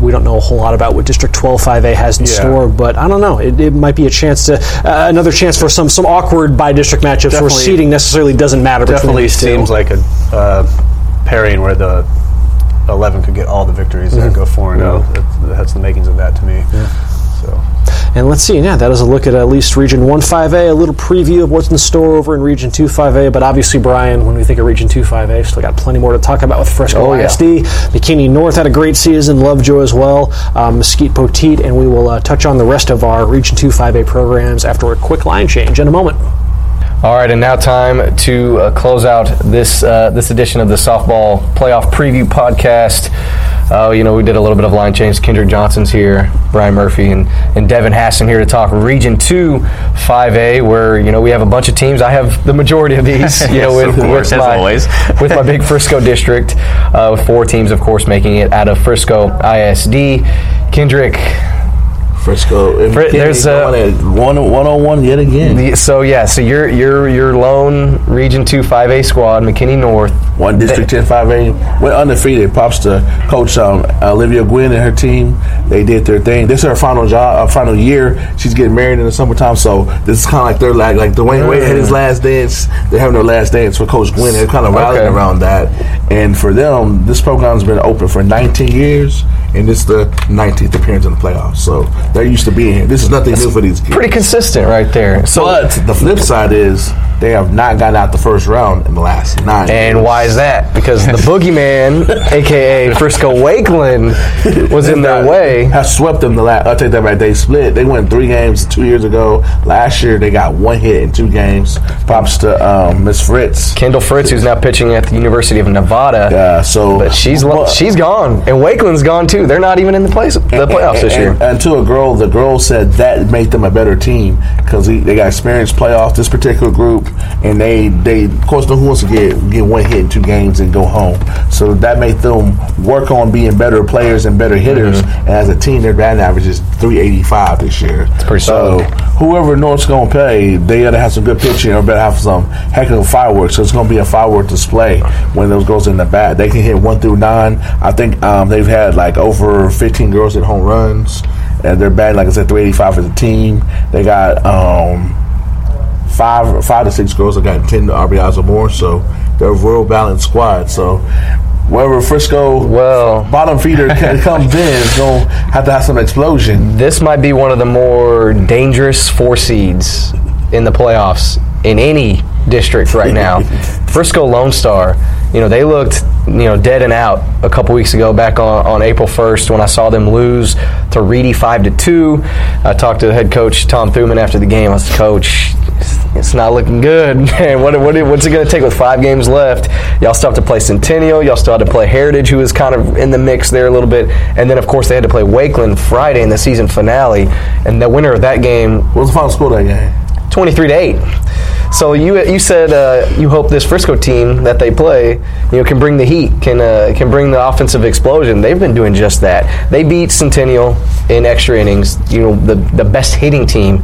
we don't know a whole lot about what district 12-5A has in Yeah. store but I don't know it, it might be a chance to uh, another chance for some some awkward by district matchups where Definitely- seeding necessarily doesn't matter between Definitely seems like a uh, pairing where the 11 could get all the victories Mm-hmm. and go 4 and 0. That's, that's the makings of that to me. So. And let's see, yeah, that is a look at at least Region 1 5A, a little preview of what's in store over in Region 2 5A. But obviously, Brian, when we think of Region 2 5A, still got plenty more to talk about with Frisco Oh, yeah. ISD. McKinney North had a great season, Lovejoy as well, um, Mesquite Poteet, and we will uh, touch on the rest of our Region 2 5A programs after a quick line change in a moment. All right, and now time to uh, close out this uh, this edition of the softball playoff preview podcast. Uh, you know, we did a little bit of line change. Kendrick Johnson's here, Brian Murphy, and, and Devin Hassan here to talk Region 2 5A, where, you know, we have a bunch of teams. I have the majority of these, you know, with, of course, with as my, always. with my big Frisco district, uh, with four teams, of course, making it out of Frisco ISD. Kendrick, Frisco. And Fri- there's, going at one, one on one yet again. the, so yeah, so your your your lone Region 2 5A squad, McKinney North, One District 10 5A went undefeated. Props to Coach um, Olivia Gwynn and her team. They did their thing. This is her final job, uh, final year. She's getting married in the summertime, so this is kind of like their like like Dwyane Wade had his last dance. They're having their last dance for Coach Gwynn. They're kind of rallying Okay. around that. And for them, this program's been open for 19 years, and it's the 19th appearance in the playoffs. So they're used to being here. This is nothing new for these kids. pretty consistent right there. So But the flip side is they have not gotten out the first round in the last nine. and years. why is that? Because the boogeyman, aka Frisco Wakeland, was in their way. I swept them the last. I'll take that back. They split. They won three games two years ago. Last year they got one hit in two games. Props to um, Miss Fritz. Kendall Fritz, who's now pitching at the University of Nevada, Uh, so, but she's she's gone, and Wakeland's gone too. They're not even in the place the playoffs this and, year. and, and to a girl, the girl said that made them a better team because they got experienced playoffs. This particular group, and they they of course know who wants to get get one hit in two games and go home. So that made them work on being better players and better hitters. And as a team, their batting average is three eighty five this year. It's pretty so, solid. Whoever North's going to play, they got to have some good pitching or better have some heck of a fireworks. So it's going to be a firework display when those girls in the bat. They can hit one through nine. I think um, they've had like over 15 girls hit home runs. And they're batting, like I said, 385 as a team. They got um, five five to six girls that got 10 RBIs or more. So they're a real balanced squad. So wherever Frisco Well- bottom feeder comes in, it's going to have to have some explosion. This might be one of the more dangerous four seeds in the playoffs in any district right now. Frisco Lone Star, you know, they looked, you know, dead and out a couple weeks ago back on, on April 1st when I saw them lose to Reedy 5 to 2. I talked to the head coach Tom Thuman after the game. I was coach, it's not looking good. Man, what, what, what's it going to take with five games left? Y'all still have to play Centennial. Y'all still had to play Heritage, who is kind of in the mix there a little bit. And then, of course, they had to play Wakeland Friday in the season finale. And the winner of that game, What was the final score of that game? 23 to 8. So you you said uh, you hope this Frisco team that they play, you know, can bring the heat, can uh, can bring the offensive explosion. They've been doing just that. They beat Centennial in extra innings. You know, the the best hitting team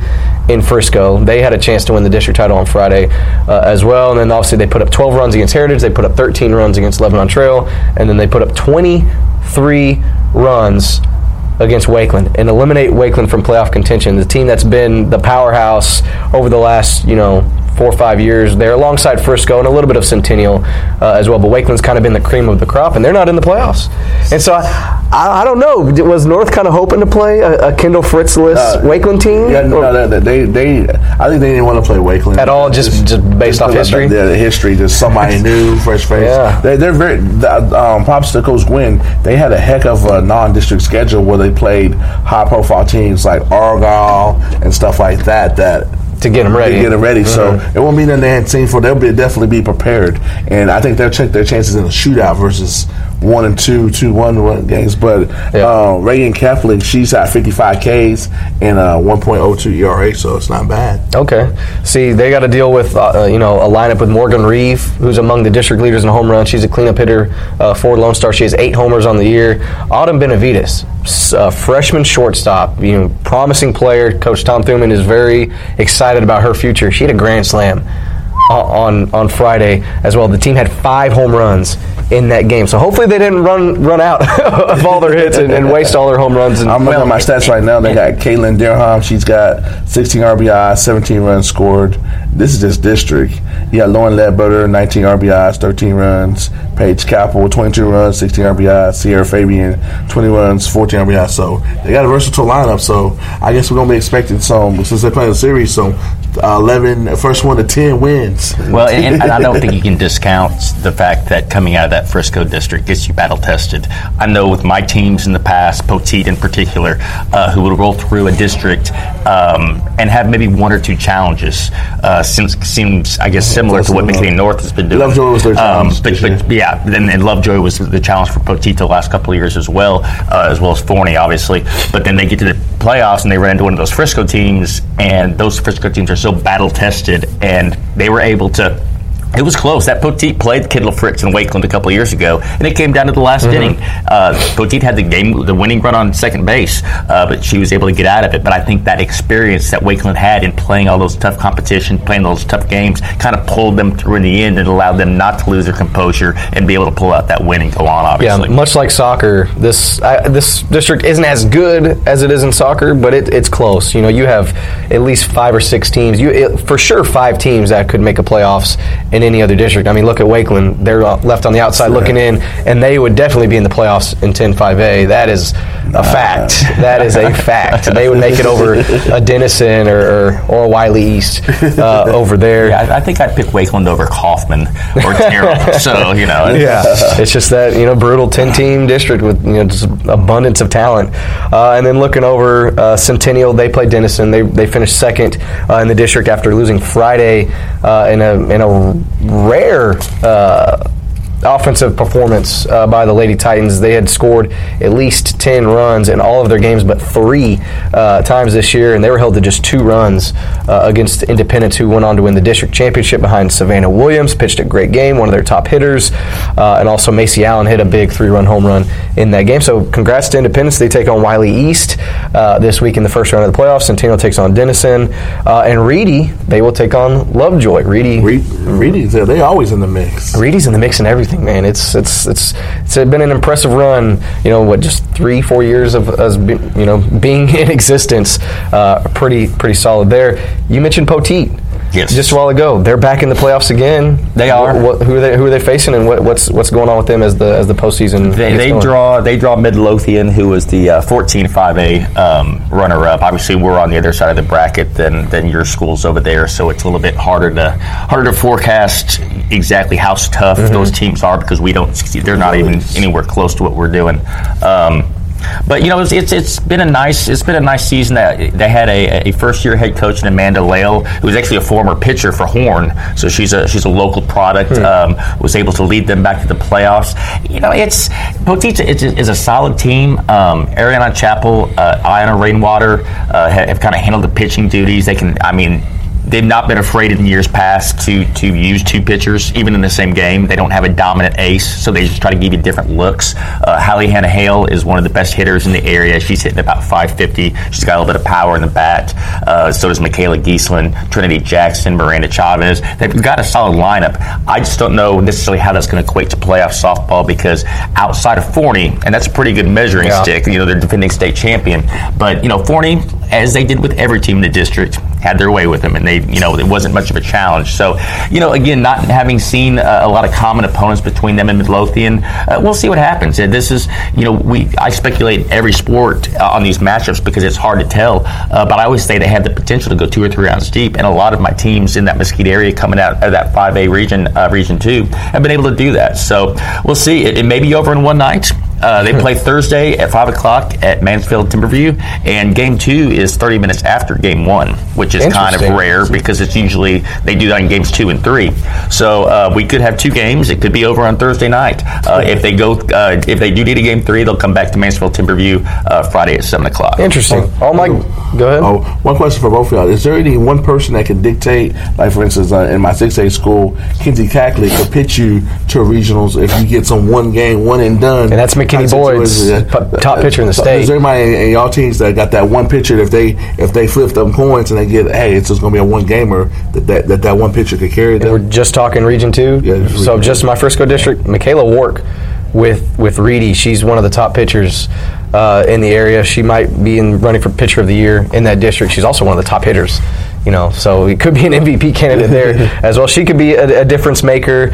in Frisco. They had a chance to win the district title on Friday uh, as well. And then obviously they put up 12 runs against Heritage. They put up 13 runs against Lebanon Trail, and then they put up 23 runs against Wakeland and eliminate Wakeland from playoff contention. The team that's been the powerhouse over the last, you know, four or five years. They're alongside Frisco and a little bit of Centennial uh, as well. But Wakeland's kind of been the cream of the crop, and they're not in the playoffs. And so I, I, I don't know. Was North kind of hoping to play a, a Kendall Fritzless Uh, Wakeland team? Yeah, no, no, they, they, I think they didn't want to play Wakeland At all, just- just based off of history? The, the history, just somebody new, fresh face. Yeah. they, they're very. The, um, props to Coach Gwynn. They had a heck of a non-district schedule where they played high-profile teams like Argyle and stuff like that. That to get them ready. to get them ready. So Mhm. it won't be nothing they hadn't seen for. They'll be definitely be prepared, and I think they'll check their chances in a shootout versus one and two, two one one games. But Yeah. uh, Reagan Catholic, she's at 55 Ks and a 1.02 ERA, so it's not bad. Okay. See, they got to deal with uh, you know a lineup with Morgan Reeve, who's among the district leaders in home runs. She's a cleanup hitter uh, for Lone Star. She has eight homers on the year. Autumn Benavides, uh, freshman shortstop, you know, promising player. Coach Tom Thuman is very excited about her future. She had a grand slam Uh, on on Friday as well. The team had five home runs in that game, so hopefully they didn't run run out of all their hits and, and waste all their home runs. And, I'm looking at my stats right now. They got Caitlin Derham. She's got 16 RBIs, 17 runs scored. This is just district. You got Lauren Ledbetter, 19 RBIs, 13 runs. Paige Capel, 22 runs, 16 RBIs. Sierra Fabian, 20 runs, 14 RBIs. So they got a versatile lineup. So I guess we're going to be expecting some, since they're playing the series, So uh, 11, first one to 10 wins. Well, and, and I don't think you can discount the fact that coming out of that Frisco district gets you battle tested. I know with my teams in the past, Poteet in particular, uh, who would roll through a district um, and have maybe one or two challenges. Uh, seems, seems, I guess, similar to what McKinney North has been doing. Lovejoy was their Um, challenge but, but yeah, and, and Lovejoy was the challenge for Poteet the last couple of years as well, uh, as well as Forney, obviously. But then they get to the playoffs and they ran into one of those Frisco teams, and those Frisco teams are so battle tested, and they were able to. It was close. That Poteet played Kendall Fritz in Wakeland a couple of years ago, and it came down to the last Mm-hmm. inning. Uh, Poteet had the game, the winning run on second base, uh, but she was able to get out of it. But I think that experience that Wakeland had in playing all those tough competition, playing those tough games, kind of pulled them through in the end and allowed them not to lose their composure and be able to pull out that win and go on. Yeah, much like soccer, this I, this district isn't as good as it is in soccer, but it, it's close. You know, you have at least five or six teams. You it, for sure five teams that could make a playoffs in any other district. I mean, look at Wakeland; they're uh, left on the outside looking in, and they would definitely be in the playoffs in 10-5A. That is a fact. That is a fact. They would make it over a Denison or or, or a Wylie East uh, over there. Yeah, I, I think I'd pick Wakeland over Kaufman or Terrell. so you know, it's- yeah, it's just that you know brutal ten team district with you know just abundance of talent. Uh, and then looking over uh, Centennial, they play Denison. They they finished second uh, in the district after losing Friday uh, in a in a rare. Uh, offensive performance uh, by the Lady Titans. They had scored at least 10 runs in all of their games, but three uh, times this year, and they were held to just two runs uh, against Independence, who went on to win the district championship behind Savannah Williams, pitched a great game, one of their top hitters, uh, and also Macy Allen hit a big three run home run in that game. So, congrats to Independence. They take on Wylie East uh, this week in the first round of the playoffs. Centennial takes on Denison, uh, and Reedy, they will take on Lovejoy. Reedy. Reed, Reedy's there. They always in the mix. Reedy's in the mix and everything, man. It's it's it's it's been an impressive run. You know, what just three four years of you know, being in existence. Uh, pretty pretty solid there. You mentioned Poteet. Yes. Just a while ago, they're back in the playoffs again. They are. What, who are they? Who are they facing, and what, what's what's going on with them as the as the postseason? They, they draw they draw Midlothian, who was the uh, 14-5A um, runner-up. Obviously, we're on the other side of the bracket than than your schools over there, so it's a little bit harder to harder to forecast exactly how tough those teams are because we don't they're not even anywhere close to what we're doing. Um, but you know, it's, it's it's been a nice it's been a nice season. That they had a, a first year head coach in Amanda Lale, who was actually a former pitcher for Horn, so she's a she's a local product. Um, was able to lead them back to the playoffs. You know, it's Poteet is, is a solid team. Um, Ariana Chapel, uh, Ayana Rainwater uh, have, have kind of handled the pitching duties. They can, I mean they've not been afraid in years past to to use two pitchers even in the same game. They don't have a dominant ace, so they just try to give you different looks. Uh, Hallie Hannah Hale is one of the best hitters in the area. She's hitting about 550. She's got a little bit of power in the bat. Uh, so does Michaela Giesland, Trinity Jackson, Miranda Chavez. They've got a solid lineup. I just don't know necessarily how that's going to equate to playoff softball because outside of Forney, and that's a pretty good measuring yeah. stick. You know, they're defending state champion, but you know Forney, as they did with every team in the district, had their way with them, and they, you know, it wasn't much of a challenge. So, you know, again, not having seen uh, a lot of common opponents between them and Midlothian, uh, we'll see what happens. And this is, you know, we I speculate every sport uh, on these matchups because it's hard to tell. Uh, but I always say they have the potential to go two or three rounds deep, and a lot of my teams in that Mesquite area coming out of that 5A region, uh, Region Two, have been able to do that. So we'll see. It, it may be over in one night. Uh, they play Thursday at 5 o'clock at Mansfield Timberview, and game two is 30 minutes after game one, which is kind of rare because it's usually they do that in games two and three. So uh, we could have two games. It could be over on Thursday night. Uh, if they go, uh, if they do need a game three, they'll come back to Mansfield Timberview uh, Friday at 7 o'clock. Interesting. Oh, my, go ahead. Oh, one question for both of y'all. Is there any one person that can dictate, like for instance, uh, in my 6A school, Kinsey Cackley could pitch you to regionals if you get some one game, one and done? And that's McKinney Kenny Boyd's top pitcher in the state. Is there anybody in y'all teams that got that one pitcher? If they if they flip them points and they get hey, it's just going to be a one gamer that that, that that one pitcher could carry them. We're just talking Region Two. Yeah, so just my Frisco district, Michaela Wark with with Reedy. She's one of the top pitchers uh, in the area. She might be in running for pitcher of the year in that district. She's also one of the top hitters you know, so it could be an MVP candidate there as well. She could be a, a difference maker.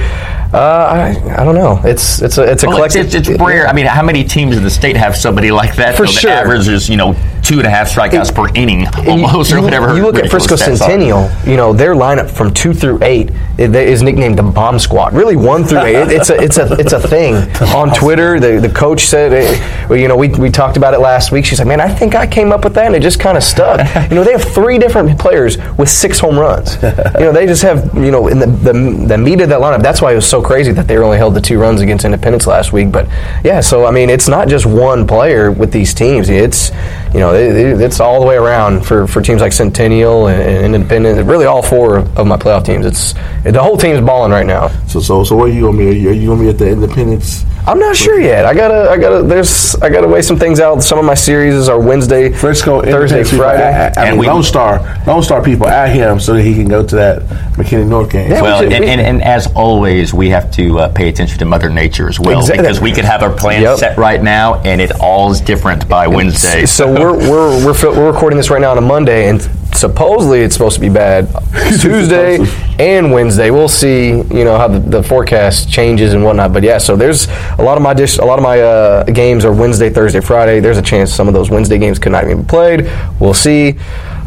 Uh, I, I don't know. It's it's a it's a well, collective. It's, it's, it's, rare. I mean, how many teams in the state have somebody like that? For sure. The average is you know two and a half strikeouts it, per inning, almost you, or whatever. You look at Frisco Centennial. Are. You know their lineup from two through eight is nicknamed the Bomb Squad. Really, one through eight. It, it's a it's a it's a thing on Twitter. The the coach said, eh, it, you know, we we talked about it last week. She's like, man, I think I came up with that, and it just kind of stuck. You know, they have three different players with six home runs. you know, they just have you know in the, the the meat of that lineup. That's why it was so crazy that they only held the two runs against Independence last week. But yeah, so I mean, it's not just one player with these teams. It's you know, it, it's all the way around for, for teams like Centennial and, and Independent. Really, all four of my playoff teams. It's the whole team's balling right now. So so so where are you gonna be? Are you gonna be at the Independence? I'm not sure yet. I gotta, I gotta. There's, I gotta weigh some things out. Some of my series are Wednesday, Frisco, Thursday, Friday, at, I and mean, we, Lone Star, Lone Star people at him so that he can go to that McKinney North game. Yeah, well, we and, and, and, as always, we have to uh, pay attention to Mother Nature as well exactly. because we could have our plans yep. set right now, and it all is different by Wednesday. So we're we're we're, we're recording this right now on a Monday, and supposedly it's supposed to be bad Tuesday and Wednesday. We'll see, you know, how the, the, forecast changes and whatnot. But yeah, so there's a lot of my dish, a lot of my uh, games are Wednesday, Thursday, Friday. There's a chance some of those Wednesday games could not even be played. We'll see.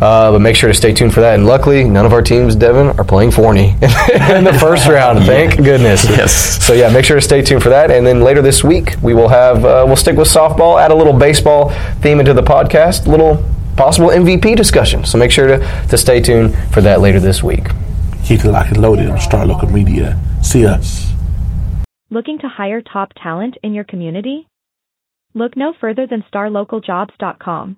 Uh, but make sure to stay tuned for that. And luckily, none of our teams, Devin, are playing Forney in the first round. Thank goodness. Yes. So yeah, make sure to stay tuned for that. And then later this week, we will have uh, we'll stick with softball, add a little baseball theme into the podcast, little possible MVP discussion. So make sure to, to stay tuned for that later this week. Keep it locked and loaded on Star Local Media. See us. Looking to hire top talent in your community? Look no further than starlocaljobs.com.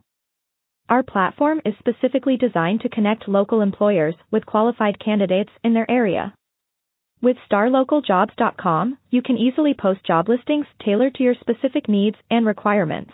Our platform is specifically designed to connect local employers with qualified candidates in their area. With starlocaljobs.com, you can easily post job listings tailored to your specific needs and requirements.